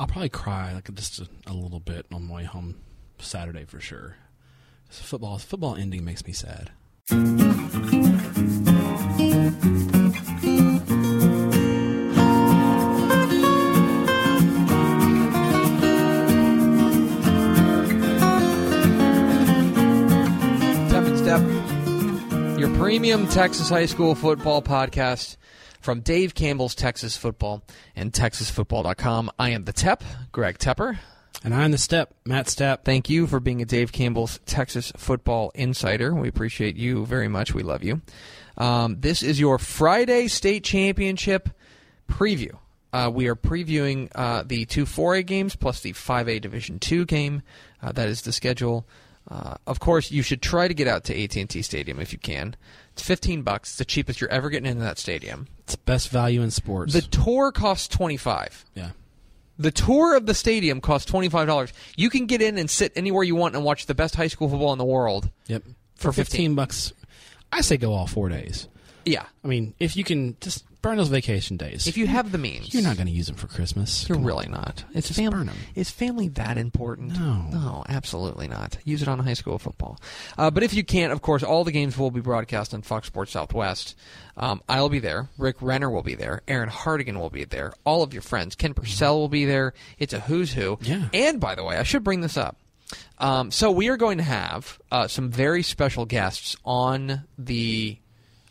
I'll probably cry like just a, a little bit on my way home Saturday for sure. Football football ending makes me sad. Tep and Step, your premium Texas high school football podcast from Dave Campbell's Texas Football and TexasFootball.com. I am the Tep, Greg Tepper. And I'm the step, Matt Stepp. Thank you for being a Dave Campbell's Texas Football Insider. We appreciate you very much. We love you. Um, this is your Friday State Championship preview. Uh, we are previewing uh, the two 4A games plus the 5A Division two game. Uh, that is the schedule. Uh, of course, you should try to get out to AT&T Stadium if you can. It's 15 bucks. It's the cheapest you're ever getting into that stadium. It's best value in sports. The tour costs 25. yeah. The tour of the stadium costs twenty five dollars. You can get in and sit anywhere you want and watch the best high school football in the world. Yep. For For 15 bucks, I say go all four days. Yeah, I mean, if you can just burn those vacation days. if you have the means, You're not going to use them for Christmas. You're Come on. really not. It's Just fam- burn 'em. Is family that important? No. no, absolutely not. Use it on high school football. Uh, but if you can't, of course, all the games will be broadcast on Fox Sports Southwest. Um, I'll be there. Rick Renner will be there. Aaron Hardigan will be there. All of your friends. Ken Purcell will be there. It's a who's who. Yeah. And by the way, I should bring this up. Um, so we are going to have uh, some very special guests on the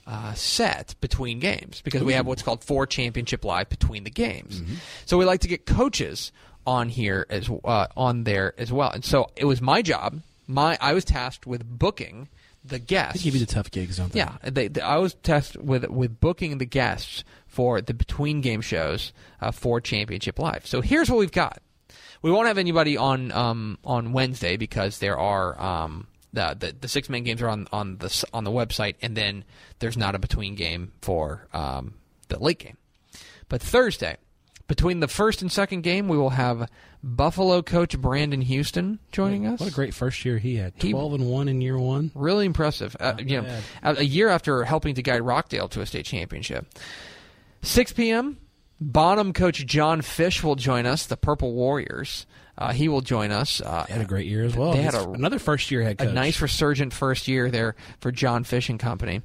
uh, set between games because we have what's called four championship live between the games. So we like to get coaches on here as uh, on there as well. And so it was my job. My I was tasked with booking the guests. They give you the tough gigs, don't they? Yeah, they, they- I was tasked with with booking the guests for the between game shows uh, for Championship Live. So here's what we've got. We won't have anybody on um, on Wednesday because there are um, the, the the six man games are on on the on the website, and then there's not a between game for um, the late game. But Thursday, between the first and second game, we will have Buffalo coach Brandon Houston joining us. What a great first year he had. He- 12 and 1 in year one. Really impressive. Uh, you know, a, a year after helping to guide Rockdale to a state championship. 6 p.m. Bonham coach John Fish will join us. The Purple Warriors. Uh, he will join us. Uh, They had a great year as well. They had a- another first year head coach. a nice resurgent first year there for John Fish and company.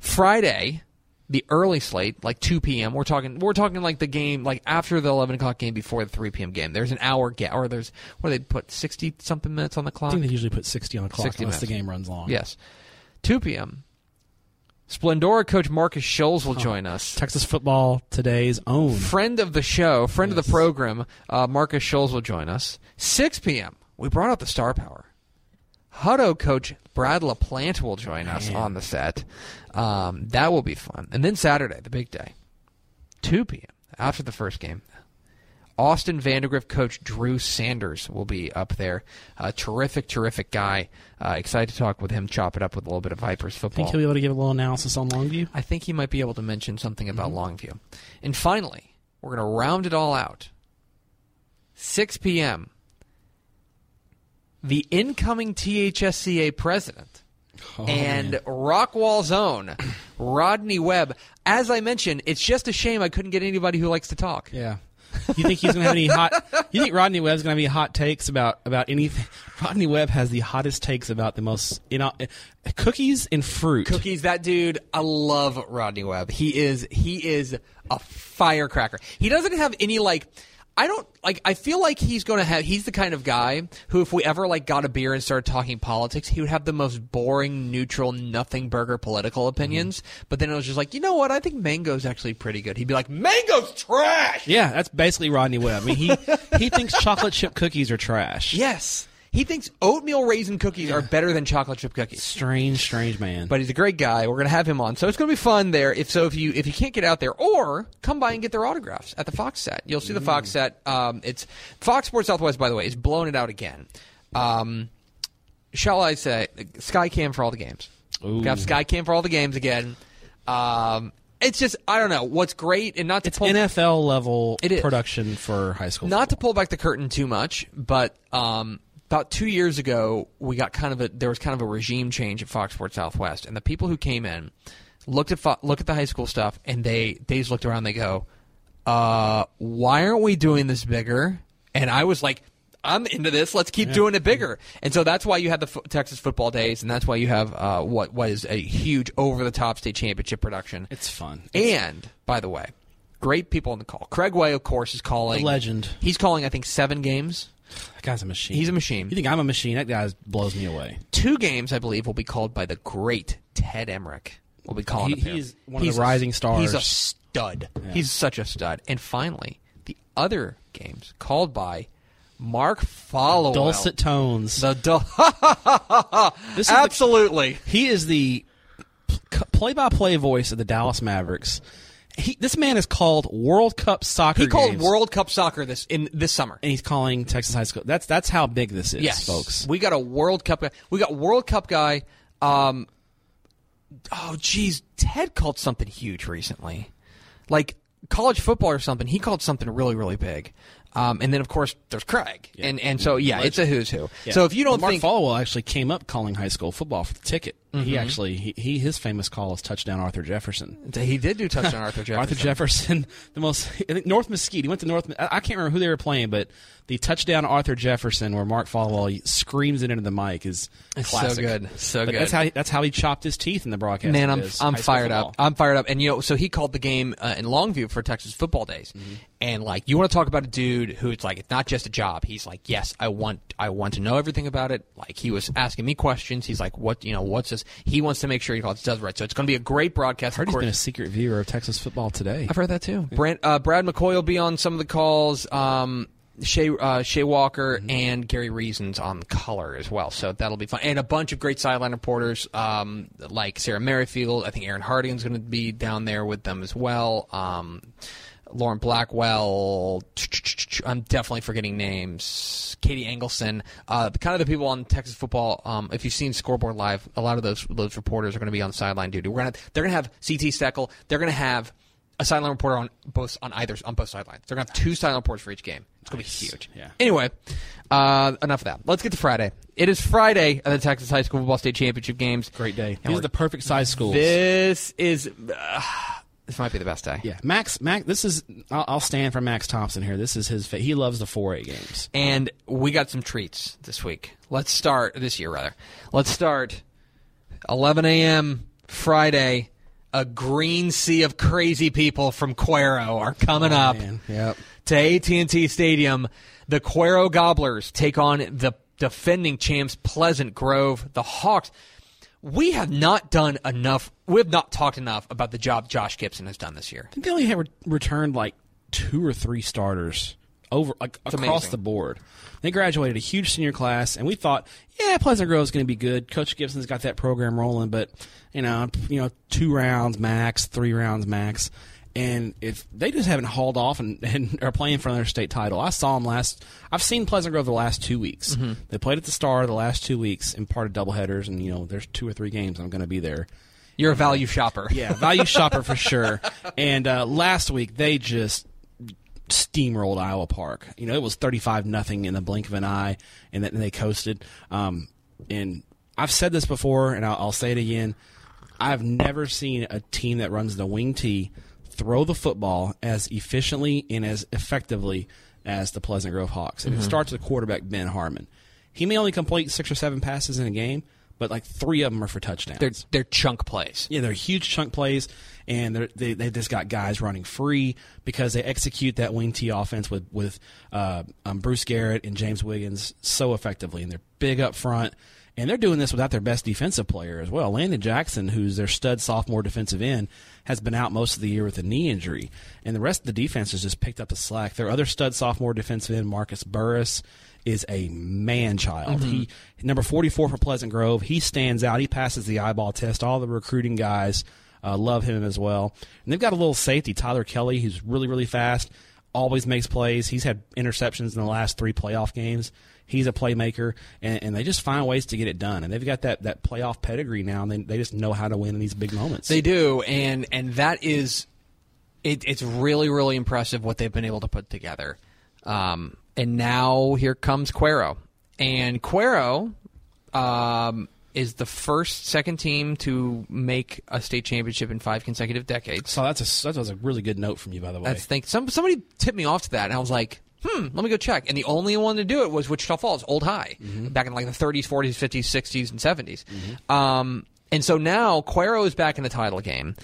Friday, the early slate, like 2 p.m. We're talking. We're talking like the game, like after the 11 o'clock game, before the 3 p.m. game. There's an hour gap, or there's what do they put 60 something minutes on the I clock. think they usually put 60 on the clock 60 unless the game runs long. Yes. 2 p.m. Splendora coach Marcus Scholes will join us. Texas football today's own. Friend of the show, friend of the program, uh, Marcus Scholes will join us. 6 p.m. We brought out the star power. Hutto coach Brad LaPlante will join us Man. on the set. Um, that will be fun. And then Saturday, the big day, 2 p.m. after the first game. Austin Vandegrift coach Drew Sanders will be up there. A terrific, terrific guy. Uh, excited to talk with him, chop it up with a little bit of Vipers football. think he'll be able to give a little analysis on Longview. I think he might be able to mention something about Longview. And finally, we're going to round it all out. 6 p.m. The incoming THSCA president Oh, and man. Rockwall's own Rodney Webb. As I mentioned, it's just a shame I couldn't get anybody who likes to talk. Yeah. You think he's to have any hot? You think Rodney Webb's to have any hot takes about about anything? Rodney Webb has the hottest takes about the most you know cookies and fruit. Cookies, that dude, I love Rodney Webb. He is he is a firecracker. He doesn't have any like I don't like I feel like he's going to have he's the kind of guy who if we ever like got a beer and started talking politics, he would have the most boring, neutral, nothing burger political opinions, mm-hmm. but then it was just like, "You know what? I think mango's actually pretty good." He'd be like, "Mango's trash." Yeah, that's basically Rodney Webb. I mean, he he thinks chocolate chip cookies are trash. Yes. He thinks oatmeal raisin cookies are better than chocolate chip cookies. Strange, strange man. but he's a great guy. We're gonna have him on, so it's gonna be fun there. If so, if you if you can't get out there, or come by and get their autographs at the Fox set, you'll see the Fox set. Um, it's Fox Sports Southwest, by the way, is blowing it out again. Um, shall I say, Skycam for all the games? Ooh. We got Skycam for all the games again. Um, it's just I don't know what's great, and not to it's pull, NFL level It is. production for high school. not to pull back the curtain too much, but um, about two years ago, we got kind of a there was kind of a regime change at Fox Sports Southwest, and the people who came in looked at fo- look at the high school stuff, and they they just looked around. They go, uh, "Why aren't we doing this bigger?" and I was like. I'm into this. Let's keep doing it bigger, and so that's why you have the fo- Texas Football Days, and that's why you have uh, what what is a huge over the top state championship production. It's fun. And by the way, great people on the call. Craig Way, of course, is calling. A legend. He's calling, I think, seven games. That guy's a machine. He's a machine. You think I'm a machine? That guy blows me away. Two games, I believe, will be called by the great Ted Emrich. Will be calling. He- he's one of the rising stars. He's a stud. He's such a stud. And finally, the other games called by Mark Followill Dulcet tones. The dul- This is the- absolutely. he is the play-by-play voice of the Dallas Mavericks. He, this man is called World Cup soccer. he called games, World Cup soccer this in this summer. and he's calling Texas high school. That's that's how big this is, yes, folks. We got a World Cup guy. We got World Cup guy. Um, oh, geez, Ted called something huge recently, like college football or something. He called something really, really big. Um, and then of course there's Craig, and and so yeah, it's a who's who. Yeah. So if you don't Mark think Followill actually came up calling high school football for the ticket. Mm-hmm. He actually he, he his famous call is touchdown Arthur Jefferson. he did do touchdown Arthur Jefferson. Arthur Jefferson, the most North Mesquite. He went to North. I I can't remember who they were playing, but the touchdown Arthur Jefferson, where Mark Followill screams it into the mic, is It's so good. So But good. That's how he, that's how he chopped his teeth in the broadcast. Man, I'm I'm fired football. up. I'm fired up. And you know, so he called the game uh, in Longview for Texas Football Days, Mm-hmm. And like you want to talk about a dude who it's like it's not just a job. He's like, yes, I want I want to know everything about it. Like he was asking me questions. He's like, what you know, what's this? He wants to make sure he calls does right. So it's going to be a great broadcast. I heard of he's been a secret viewer of Texas football today. I've heard that too. Brent, uh, Brad McCoy will be on some of the calls. Um, Shay, uh, Shay Walker and Gary Reasons on color as well, so that'll be fun. And a bunch of great sideline reporters um, like Sarah Merrifield. I think Aaron Harding's going to be down there with them as well. Um, Lauren Blackwell. I'm definitely forgetting names. Katie Engelson. Uh, kind of the people on Texas football. Um, if you've seen Scoreboard Live, a lot of those those reporters are going to be on sideline duty. We're gonna they're gonna have CT Steckel. They're gonna have a sideline reporter on both on either on both sidelines. They're gonna have two sideline reporters for each game. It's gonna be huge. Yeah. Anyway, uh, enough of that. Let's get to Friday. It is Friday at the Texas High School Football State Championship games. Great day. And These are the perfect size schools. This is uh, this might be the best day. yeah, Max. Max. This is. I'll, I'll stand for Max Thompson here. This is his. Fa- he loves the four A games. And we got some treats this week. Let's start this year, rather. Let's start 11 a.m. Friday. A green sea of crazy people from Cuero are coming oh, up Man, yep. to AT&T Stadium. The Cuero Gobblers take on the defending champs Pleasant Grove, the Hawks. We have not done enough. We have not talked enough about the job Josh Gibson has done this year. I think they only have re- returned like two or three starters over like across amazing. the board. They graduated a huge senior class, and we thought, yeah, Pleasant Grove is going to be good. Coach Gibson's got that program rolling, but you know, you know, two rounds max, three rounds max. And if they just haven't hauled off and, and are playing for another state title, I saw them last. I've seen Pleasant Grove the last two weeks. They played at the Star the last two weeks in part of doubleheaders, and you know, there's two or three games I'm going to be there. You're a value shopper. Yeah, value shopper for sure. And uh, last week they just steamrolled Iowa Park. You know, it was thirty-five nothing in the blink of an eye, and then they coasted. Um, and I've said this before, and I'll, I'll say it again. I've never seen a team that runs the wing tee throw the football as efficiently and as effectively as the Pleasant Grove Hawks. And it starts with quarterback Ben Harmon. He may only complete six or seven passes in a game, but like three of them are for touchdowns. They're, they're chunk plays. Yeah, they're huge chunk plays, and they're, they they just got guys running free because they execute that wing T offense with with uh, um, Bruce Garrett and James Wiggins so effectively, and they're big up front, and they're doing this without their best defensive player as well. Landon Jackson, who's their stud sophomore defensive end, has been out most of the year with a knee injury, and the rest of the defense has just picked up the slack. Their other stud sophomore defensive end, Marcus Burris. Is a man child. He number forty four for Pleasant Grove. He stands out. He passes the eyeball test. All the recruiting guys uh, love him as well. And they've got a little safety, Tyler Kelly, who's really, really fast, always makes plays. He's had interceptions in the last three playoff games. He's a playmaker, and, and they just find ways to get it done. And they've got that, that playoff pedigree now, and they, they just know how to win in these big moments. They do, and and that is, it, it's really really impressive what they've been able to put together. Um, and now here comes Cuero, and Cuero um, is the first second team to make a state championship in five consecutive decades. so that's a, that was a really good note from you, by the way. That's think some somebody tipped me off to that, and I was like, hmm, let me go check. And the only one to do it was Wichita Falls, Old High, back in like the 30s, 40s, 50s, 60s, and 70s. Um, and so now Cuero is back in the title game.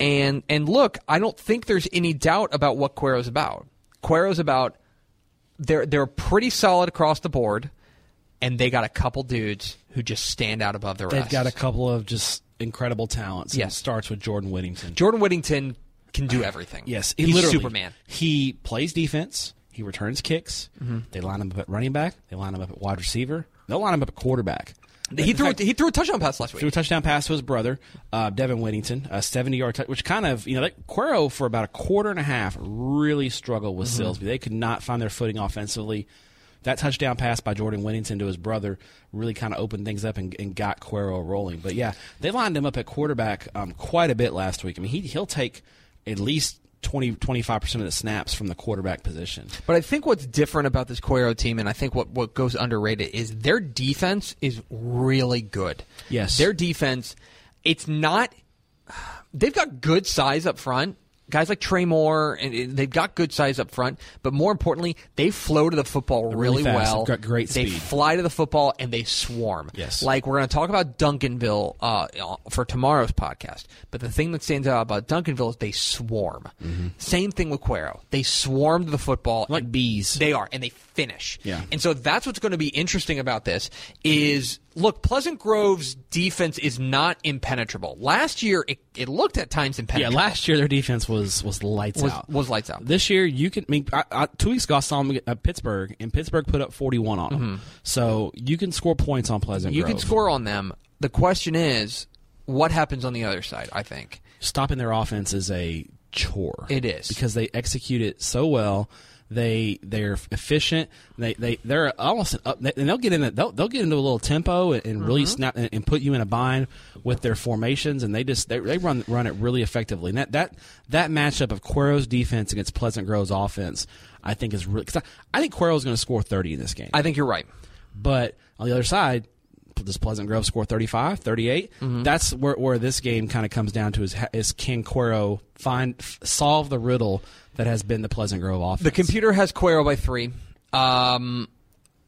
And and look, I don't think there's any doubt about what Cuero's about. Cuero's about they're they're pretty solid across the board, and they got a couple dudes who just stand out above the rest. They've got a couple of just incredible talents. and Yes. It starts with Jordan Whittington. Jordan Whittington can do everything. Yes, he's literally, Superman. He plays defense. He returns kicks. Mm-hmm. They line him up at running back. They line him up at wide receiver. They'll line him up at quarterback. He In threw fact, he threw a touchdown pass last week. threw a touchdown pass to his brother, uh, Devin Whittington, a 70 yard touch, which kind of, you know, that, Cuero for about a quarter and a half really struggled with Silsbee. They could not find their footing offensively. That touchdown pass by Jordan Whittington to his brother really kind of opened things up and, and got Cuero rolling. But yeah, they lined him up at quarterback um, quite a bit last week. I mean, he, he'll take at least 20, 25% of the snaps from the quarterback position. But I think what's different about this Cuero team, and I think what, what goes underrated, is their defense is really good. Yes. Their defense, it's not. They've got good size up front. Guys like Trey Moore, and they've got good size up front. But more importantly, they flow to the football really, well. They've got great They fly to the football and they swarm. Yes. Like we're going to talk about Duncanville uh, uh, for tomorrow's podcast. But the thing that stands out about Duncanville is they swarm. Mm-hmm. Same thing with Cuero. They swarm to the football Like bees. they are, and they finish. Yeah. And so that's what's going to be interesting about this mm-hmm. is look, Pleasant Grove's defense is not impenetrable. Last year, it, it looked at times impenetrable. Yeah, last year their defense was, was lights was, out. was lights out. This year, you can. I mean, I, I, two weeks ago, I saw them at Pittsburg, and Pittsburg put up forty-one on them. So you can score points on Pleasant. Mm-hmm. You can score on them. The question is, what happens on the other side? I think. Stopping their offense is a chore. It is. because they execute it so well. They they're efficient. They they they're almost up. They, and they'll get in. A, they'll they'll get into a little tempo and, and really mm-hmm. snap and, and put you in a bind with their formations. And they just they, they run run it really effectively. And that that that matchup of Cuero's defense against Pleasant Grove's offense, I think is really. Cause I, I think Cuero's going to score thirty in this game. I think you're right. But on the other side, does Pleasant Grove score 35, 38? Mm-hmm. That's where, where this game kind of comes down to is, is can Cuero find f- solve the riddle that has been the Pleasant Grove offense? The computer has Cuero by three. Um,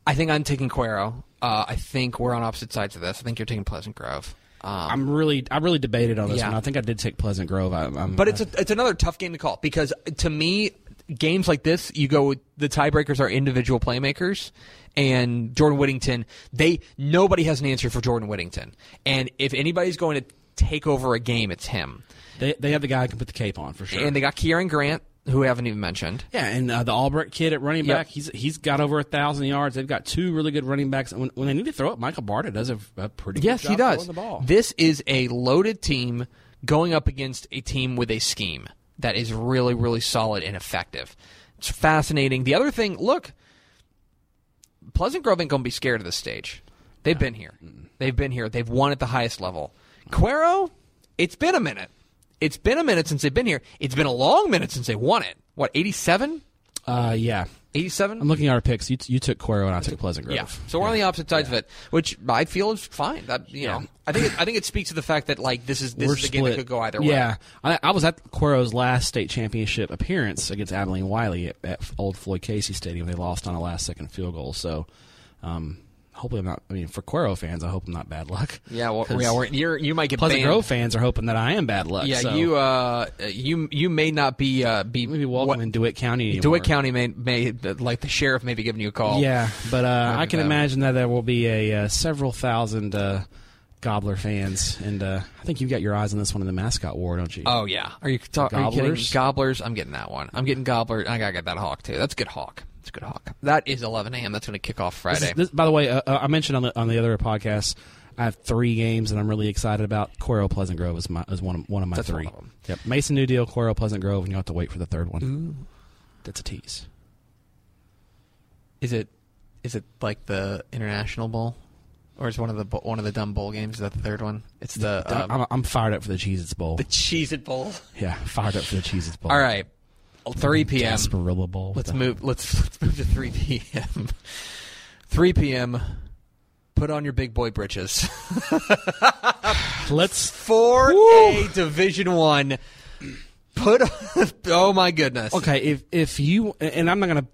I think I'm taking Cuero. Uh, I think we're on opposite sides of this. I think you're taking Pleasant Grove. Um, I'm really I really debated on this Yeah. one. I think I did take Pleasant Grove. I, I'm, But it's a, it's another tough game to call because to me, games like this, you go the tiebreakers are individual playmakers, and Jordan Whittington. They nobody has an answer for Jordan Whittington, and if anybody's going to take over a game, it's him. they they have the guy who can put the cape on for sure. And they got Kieran Grant, who we haven't even mentioned. yeah, and uh, the Albrecht kid at running Yep. back, he's he's got over a thousand yards. They've got two really good running backs. When, when they need to throw it, Michael Barta does a, a pretty Yes, good he job does. throwing the ball. This is a loaded team going up against a team with a scheme that is really, really solid and effective. It's fascinating. The other thing, look, Pleasant Grove ain't going to be scared of this stage. They've been here. They've been here. They've won at the highest level. Cuero, it's been a minute. It's been a minute since they've been here. It's been a long minute since they won it. What, 87? Uh, yeah, 87? I'm looking at our picks. You, you took Cuero and I took Pleasant Grove. Yeah. So we're on the opposite sides of it, which I feel is fine. That you Yeah. know, I think it, I think it speaks to the fact that like this is this is a game that could go either way. Yeah, I, I was at Cuero's last state championship appearance against Abilene Wylie at, at Old Floyd Casey Stadium. They lost on a last second field goal. So, um, hopefully, I'm not. I mean, for Cuero fans, I hope I'm not bad luck. Yeah. Well, yeah. We're, you're you might get Pleasant banned. Grove fans are hoping that I am bad luck. Yeah. so You uh you you may not be uh be maybe welcome what- in DeWitt County. Anymore. DeWitt County may may like the sheriff may be giving you a call. Yeah, but uh, I can that. imagine that there will be a uh, several thousand uh, Gobbler fans, and uh, I think you've got your eyes on this one in the mascot war, don't you? Oh yeah. Are you, ta- are you kidding? Gobblers? Gobblers. I'm getting that one. I'm getting Gobbler. I gotta get that hawk too. That's a good hawk. It's a good hawk. That is 11 a.m. That's going to kick off This Friday. is- this- by the way, uh, uh, I mentioned on the on the other podcast, I have three games that I'm really excited about. Cuero Pleasant Grove is my is one of, one of my That's three. of. Yep, Mason New Deal, Cuero Pleasant Grove, and you will have to wait for the third one. That's a tease. Is it is it like the international bowl, or is one of the one of the dumb bowl games? Is that the third one? It's the um, I'm, I'm fired up for the Cheez-Its Bowl. the Cheez It Bowl. yeah, fired up for the Cheez-Its Bowl. All right, three p.m. Gasparilla Bowl. Let's move. Let's let's move to three p.m. Three p.m. Put on your big boy britches Let's for a Division One. Put. oh my goodness. Okay, if if you and I'm not gonna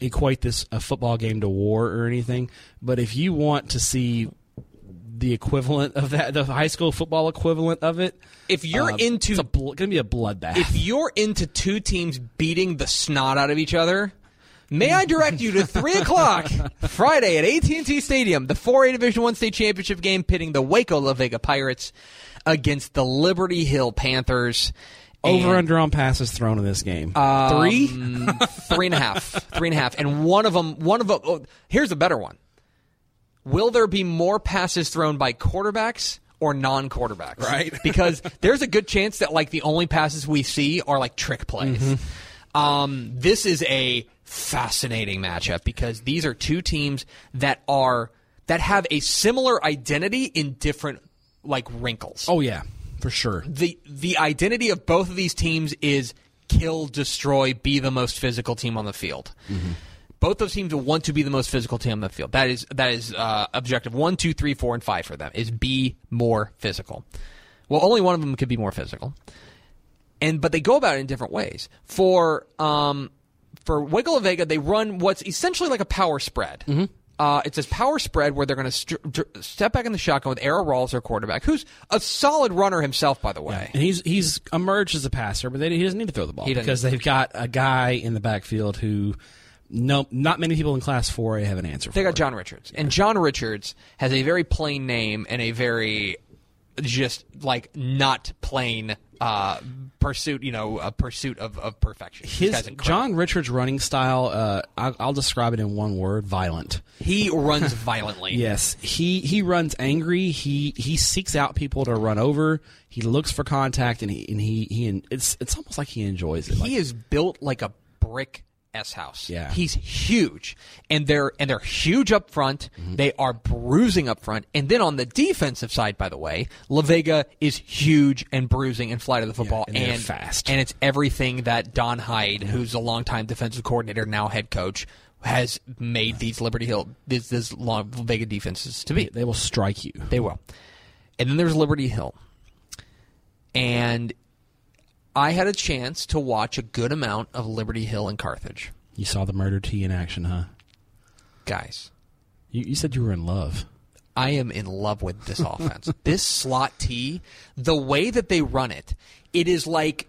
equate this a football game to war or anything, but if you want to see the equivalent of that, the high school football equivalent of it, If you're uh, into it's bl- gonna be a bloodbath. if you're into two teams beating the snot out of each other, may I direct you to three o'clock Friday at AT&T Stadium, the 4A Division One state championship game pitting the Waco La Vega Pirates against the Liberty Hill Panthers. Over And- under on passes thrown in this game. Um, Three. three and a half, three and a half, and one of them, one of them. Oh, here's a better one. Will there be more passes thrown by quarterbacks or non-quarterbacks? Right. because there's a good chance that like the only passes we see are like trick plays. Mm-hmm. Um, this is a fascinating matchup because these are two teams that are that have a similar identity in different like wrinkles Oh yeah, for sure. the the identity of both of these teams is kill, destroy, be the most physical team on the field. Both those teams will want to be the most physical team on the field. That is that is uh, objective one, two, three, four, and five for them is be more physical. Well, only one of them could be more physical, and but they go about it in different ways. For um, for La Vega, they run what's essentially like a power spread. Uh, it's a power spread where they're going to st- dr- step back in the shotgun with Aaron Rawls, their quarterback, who's a solid runner himself, by the way. And he's he's emerged as a passer, but they, he doesn't need to throw the ball because they've got a guy in the backfield who no not many people in class 4A have an answer for. They got John Richards, and John Richards has a very plain name and a very just like not plain uh, pursuit. You know, a pursuit of, of perfection. His. John Richards running style, uh, I'll, I'll describe it in one word: violent. he runs violently. Yes, he he runs angry. He he seeks out people to run over. He looks for contact, and he and he he. It's it's almost like he enjoys it. Like, he is built like a brick S house. Yeah. he's huge, and they're and they're huge up front. Mm-hmm. They are bruising up front, and then on the defensive side, by the way, La Vega is huge and bruising and fly to the football, and they're fast. and it's everything that Don Hyde, who's a longtime defensive coordinator now head coach, has made these Liberty Hill this this La Vega defenses to be. they will strike you. They will. And then there's Liberty Hill. And I had a chance to watch a good amount of Liberty Hill and Carthage. You saw the murder T in action, huh? Guys, You, you said you were in love. I am in love with this offense. this slot T, the way that they run it, it is like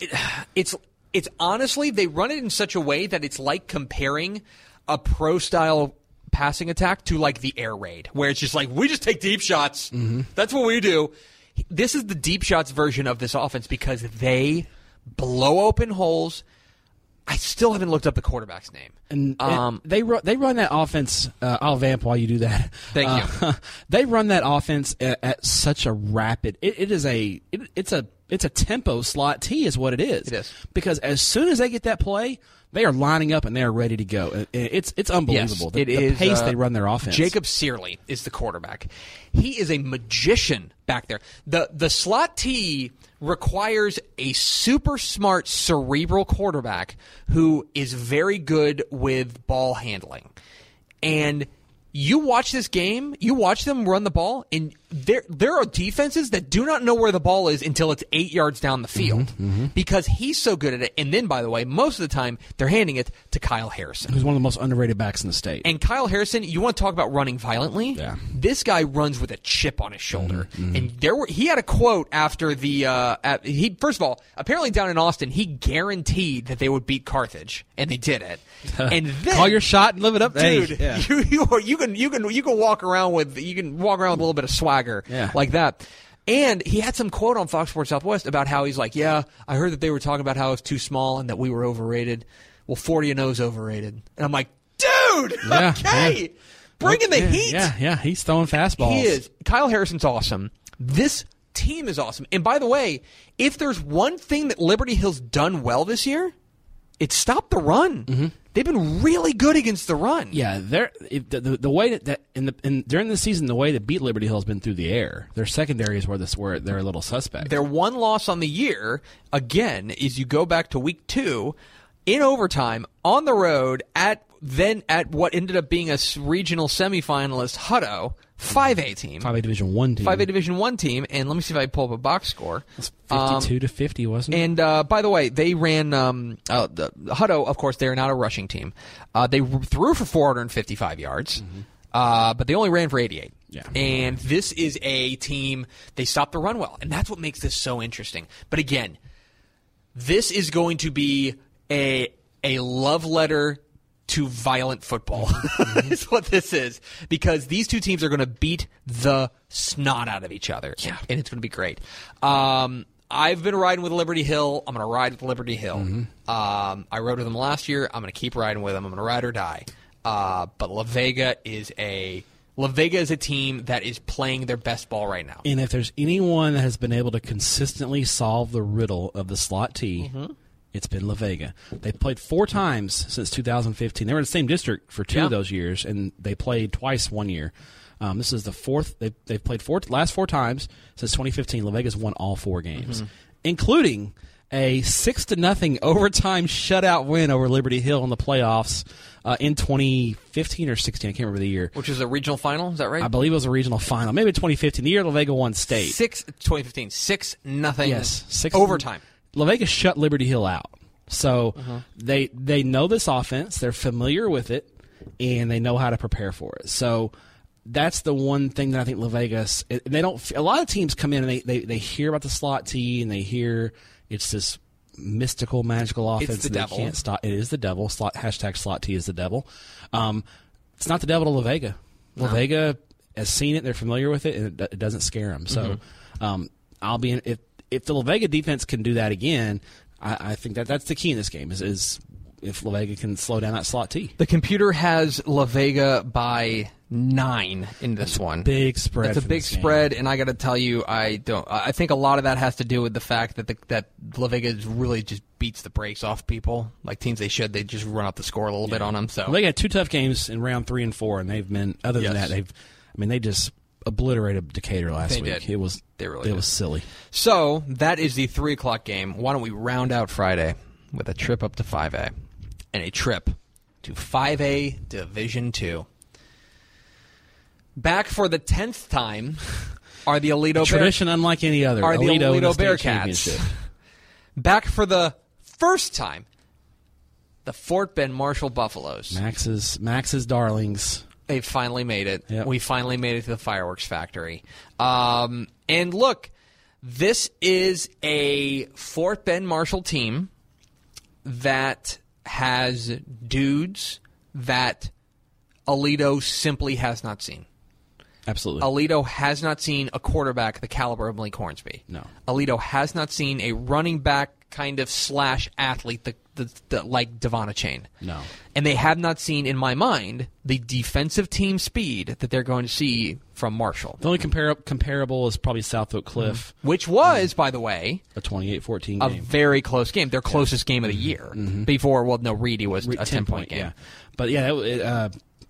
it, it's it's honestly they run it in such a way that it's like comparing a pro style passing attack to like the air raid where it's just like we just take deep shots. Mm-hmm. That's what we do. This is the deep shots version of this offense because they blow open holes. I still haven't looked up the quarterback's name. And, and um, they run they run that offense. Uh, I'll vamp while you do that. Thank Uh, they run that offense at, at such a rapid. It, it is a it, it's a it's a tempo slot T is what it is. It is. because as soon as they get that play, they are lining up and they are ready to go. It's it's unbelievable. the, it the is, pace uh, they run their offense. Jacob Searley is the quarterback. He is a magician back there. The the slot T requires a super smart cerebral quarterback who is very good with ball handling. And you watch this game, you watch them run the ball, and there there are defenses that do not know where the ball is until it's eight yards down the field mm-hmm, mm-hmm. because he's so good at it. And then, by the way, most of the time they're handing it to Kyle Harrison. who's one of the most underrated backs in the state. And Kyle Harrison, you want to talk about running violently? Yeah. This guy runs with a chip on his shoulder. Mm-hmm, and there were he had a quote after the uh at, he first of all, apparently down in Austin, he guaranteed that they would beat Carthage and they did it. and then Call your shot and live it up, Hey, dude. yeah. You you you can you can you can walk around with you can walk around with a little bit of swagger Yeah. like that. And he had some quote on Fox Sports Southwest about how he's like, "Yeah, I heard that they were talking about how it's too small and that we were overrated. Well, 40 and 0 is overrated." And I'm like, "Dude, Yeah, okay. yeah. Bringing the yeah, heat." Yeah, yeah, he's throwing fastballs. He is. Kyle Harrison's awesome. This team is awesome. And by the way, if there's one thing that Liberty Hill's done well this year, it's stopped the run. Mm-hmm. They've been really good against the run. Yeah, they're if the, the, the way that, that in the in, during the season, the way that beat Liberty Hill has been through the air. Their secondary is where this where they're a little suspect. Their one loss on the year, again, is you go back to week two in overtime on the road at then at what ended up being a regional semifinalist, Hutto, 5A team. 5A Division One team. 5A Division One team, and let me see if I pull up a box score. Um, Fifty-two to fifty, wasn't it? and uh, by the way, they ran um, uh, the Hutto. Of course, they're not a rushing team. Uh, they threw for 455 yards, uh, but they only ran for 88. Yeah. And this is a team. They stopped the run well, and that's what makes this so interesting. But again, this is going to be a a love letter to violent football. is what this is because these two teams are going to beat the snot out of each other. Yeah. and it's going to be great. Um, I've been riding with Liberty Hill. I'm going to ride with Liberty Hill. Um, I rode with them last year. I'm going to keep riding with them. I'm going to ride or die. Uh, but La Vega is a La Vega is a team that is playing their best ball right now. And if there's anyone that has been able to consistently solve the riddle of the slot T, Mm-hmm. It's been La Vega. They played four times since 2015. They were in the same district for two Yeah. of those years, and they played twice one year. Um, this is the fourth. They, they've played four last four times since 2015. La Vega's won all four games, Mm-hmm. including a six to nothing overtime shutout win over Liberty Hill in the playoffs uh, in 2015 or 16. I can't remember the year. Which is a regional final, is that right? I believe it was a regional final, maybe 2015. The year La Vega won state. Six, 2015, six nothing. Yes, six overtime. La Vega shut Liberty Hill out, so Uh-huh. they they know this offense. They're familiar with it, and they know how to prepare for it. So that's the one thing that I think La Vegas. They don't. A lot of teams come in and they, they, they hear about the slot T and they hear it's this mystical, magical offense. the that they devil. Can't stop. It is the devil. Slot hashtag slot T is the devil. Um, it's not the devil to La Vega. La Vega has seen it. They're familiar with it, and it, it doesn't scare them. So Mm-hmm. um, I'll be in, if if the La Vega defense can do that again. I, I think that that's the key in this game is, is if La Vega can slow down that slot T. The computer has La Vega by nine in this one. Big spread. That's a big this game. spread, and I got to tell you, I don't. I think a lot of that has to do with the fact that the, that La Vega really just beats the brakes off people, like teams they should. They just run up the score a little bit on them. So they got two tough games in round three and four, and they've been other than Yes. that they've. I mean, they just obliterated Decatur last They week. did. It was They really it did. was silly. So that is the three o'clock game. Why don't we round out Friday with a trip up to five A and a trip to five A Division Two. Back for the tenth time are the Aledo Bear- Tradition unlike any other. are the Aledo, in Aledo Bearcats. Back for the first time, the Fort Bend Marshall Buffaloes. Max's Max's darlings. They finally made it. Yep. We finally made it to the fireworks factory. Um, and look, this is a Fort Bend Marshall team that has dudes that Aledo simply has not seen. Absolutely. Aledo has not seen a quarterback the caliber of Malik Hornsby. No. Aledo has not seen a running back kind of slash athlete the, the, the, like Devon Chain. No. And they have not seen, in my mind, the defensive team speed that they're going to see from Marshall. the only compar- comparable is probably South Oak Cliff, Which was, by the way, a 28-14 a very close game. Their closest game of the year. Before, well, no, Reedy was Re- a 10 point game. Yeah, but yeah, it, uh,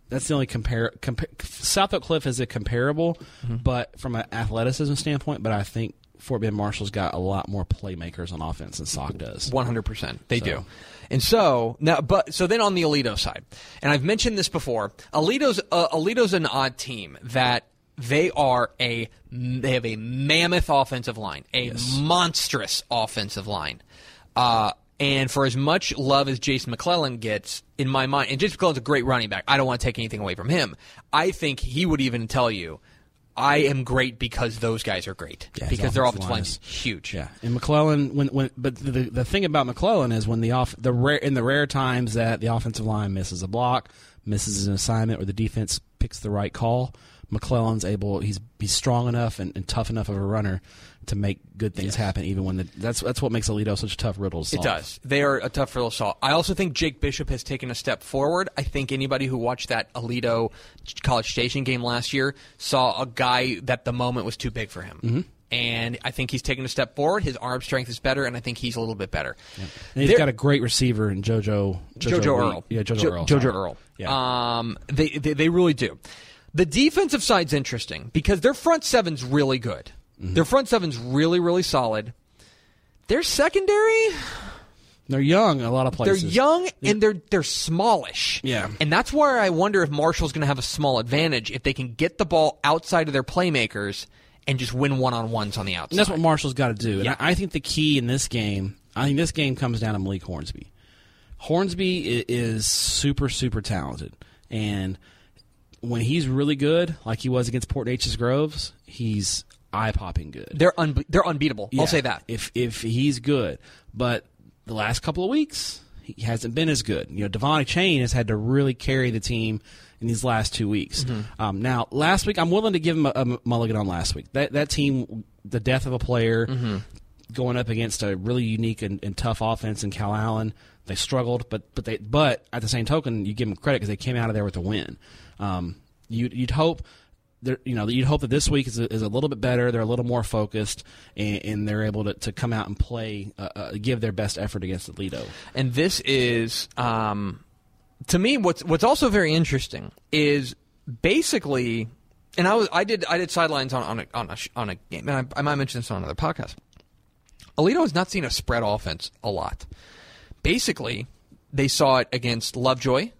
that's the only compare. Compa- Oak Cliff is a comparable, Mm-hmm. but from an athleticism standpoint, but I think Fort Bend Marshall's got a lot more playmakers on offense than Sock does. One hundred percent, they So- do. And so now, but so then on the Aledo side, and I've mentioned this before. Aledo's uh, Aledo's an odd team that they are a they have a mammoth offensive line, a monstrous offensive line. Uh, and for as much love as Jason McClellan gets, in my mind, and Jason McClellan's a great running back. I don't want to take anything away from him. I think he would even tell you, I am great because those guys are great. Yeah, because their offensive offensive line line's is- huge. Yeah, and McClellan when when but the the thing about McClellan is when the off the rare in the rare times that the offensive line misses a block, misses an assignment, or the defense picks the right call, McClellan's able he's he's strong enough and, and tough enough of a runner to make good things happen even when the that's that's what makes Aledo such a tough riddle to It does. They are a tough little assault. I also think Jake Bishop has taken a step forward. I think anybody who watched that Aledo College Station game last year saw a guy that the moment was too big for him. Mm-hmm. And I think he's taken a step forward. His arm strength is better, and I think he's a little bit better. And he's There- got a great receiver in JoJo JoJo, Wheat. Earle. Yeah, JoJo Jo- Earle. JoJo. Earle. Yeah. Um, they, they they really do. The defensive side's interesting because their front seven's really good. Mm-hmm. Their front seven's really really solid. Their secondary, They're young. A lot of places. They're young and they're they're smallish. Yeah. And that's where I wonder if Marshall's going to have a small advantage if they can get the ball outside of their playmakers and just win one on ones on the outside. And that's what Marshall's got to do. Yeah. And I I think the key in this game, I think this game comes down to Malik Hornsby. Hornsby is super, super talented, and when he's really good, like he was against Port Neches Groves, he's eye popping good. they're unbe- they're unbeatable. I'll say that. if if he's good, but the last couple of weeks he hasn't been as good. You know, Devontae Chain has had to really carry the team in these last two weeks. Mm-hmm. Um, now, last week I'm willing to give him a, a mulligan on last week. That that team, the death of a player, Mm-hmm. going up against a really unique and, and tough offense in Calallen. They struggled, but but they but at the same token, you give them credit because they came out of there with a win. Um, you'd, you'd hope you know, you'd hope that this week is a, is a little bit better. They're a little more focused, and, and they're able to, to come out and play, uh, uh, give their best effort against Aledo. And this is, um, to me, what's what's also very interesting is basically, and I was I did I did sidelines on on a, on a, on a game, and I, I might mention this on another podcast. Aledo has not seen a spread offense a lot. Basically, they saw it against Lovejoy,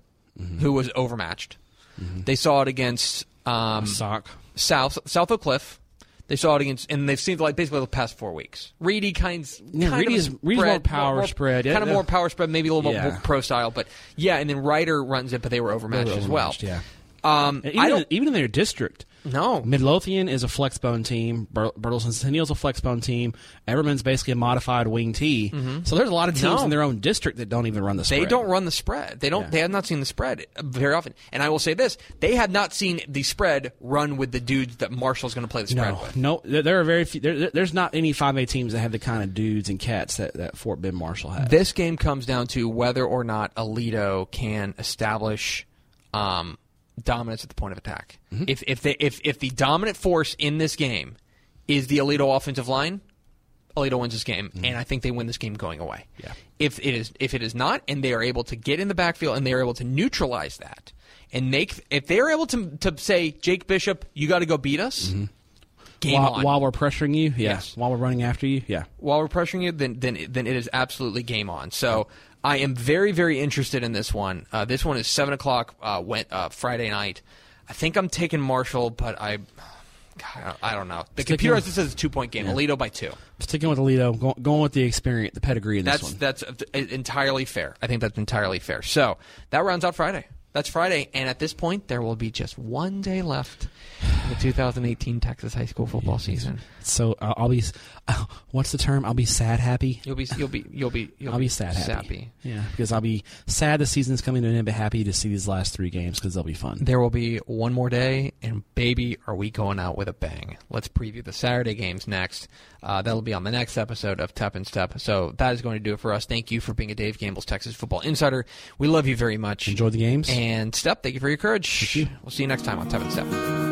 who was overmatched. They saw it against um, Sock. South South Oak Cliff. They saw it against, and they've seen it like basically the past four weeks. Reedy kinds, Yeah, kind Reedy of Reedy's more power spread. Yeah, kind of yeah. more power spread, maybe a little Yeah. more pro style, but yeah. And then Ryder runs it, but they were overmatched, as well. Yeah. Um, And I even, don't even in their district, no. Midlothian is a flexbone team. Ber- Burleson Centennial's a flexbone team. Everman's basically a modified wing T. So there's a lot of teams Mm-hmm. No. in their own district that don't even run the spread. They don't run the spread. They don't. Yeah. They have not seen the spread very often. And I will say this: they have not seen the spread run with the dudes that Marshall's going to play the spread No, with. no. There are very few. There, there- there's not any 5A teams that have the kind of dudes and cats that, that Fort Bend Marshall has. This game comes down to whether or not Aledo can establish um, dominance at the point of attack. Mm-hmm. If if they if if the dominant force in this game is the Aledo offensive line, Aledo wins this game, and I think they win this game going away. Mm-hmm. Yeah. If it is if it is not, and they are able to get in the backfield and they are able to neutralize that, and make if they are able to to say Jake Bishop, you got to go beat us. Game Mm-hmm. while, on. while we're pressuring you, yeah. Yes. While we're running after you, yeah. while we're pressuring you, then then then it is absolutely game on. So I am very very interested in this one. Uh, this one is seven o'clock uh, went uh, Friday night. I think I'm taking Marshall, but I. God, I don't know. The Sticking computer with- says it's a two point game. Aledo by two. Sticking with Aledo, go, going with the experience, the pedigree in this That's one. that's uh, entirely fair. I think that's entirely fair. So that rounds out Friday. That's Friday, and at this point, there will be just one day left in the 2018 Texas high school football season. So uh, I'll be, uh, what's the term? I'll be sad happy. You'll be you'll be you'll be you'll I'll be sad happy. sappy. Yeah, because I'll be sad the season's coming to an end, but happy to see these last three games because they'll be fun. There will be one more day, and baby, are we going out with a bang. Let's preview the Saturday games next. Uh, that'll be on the next episode of Tep and Step. So that is going to do it for us. Thank you for being a Dave Campbell's Texas Football Insider. We love you very much. Enjoy the games. And Step, thank you for your courage. We'll see you next time on Tep and Step.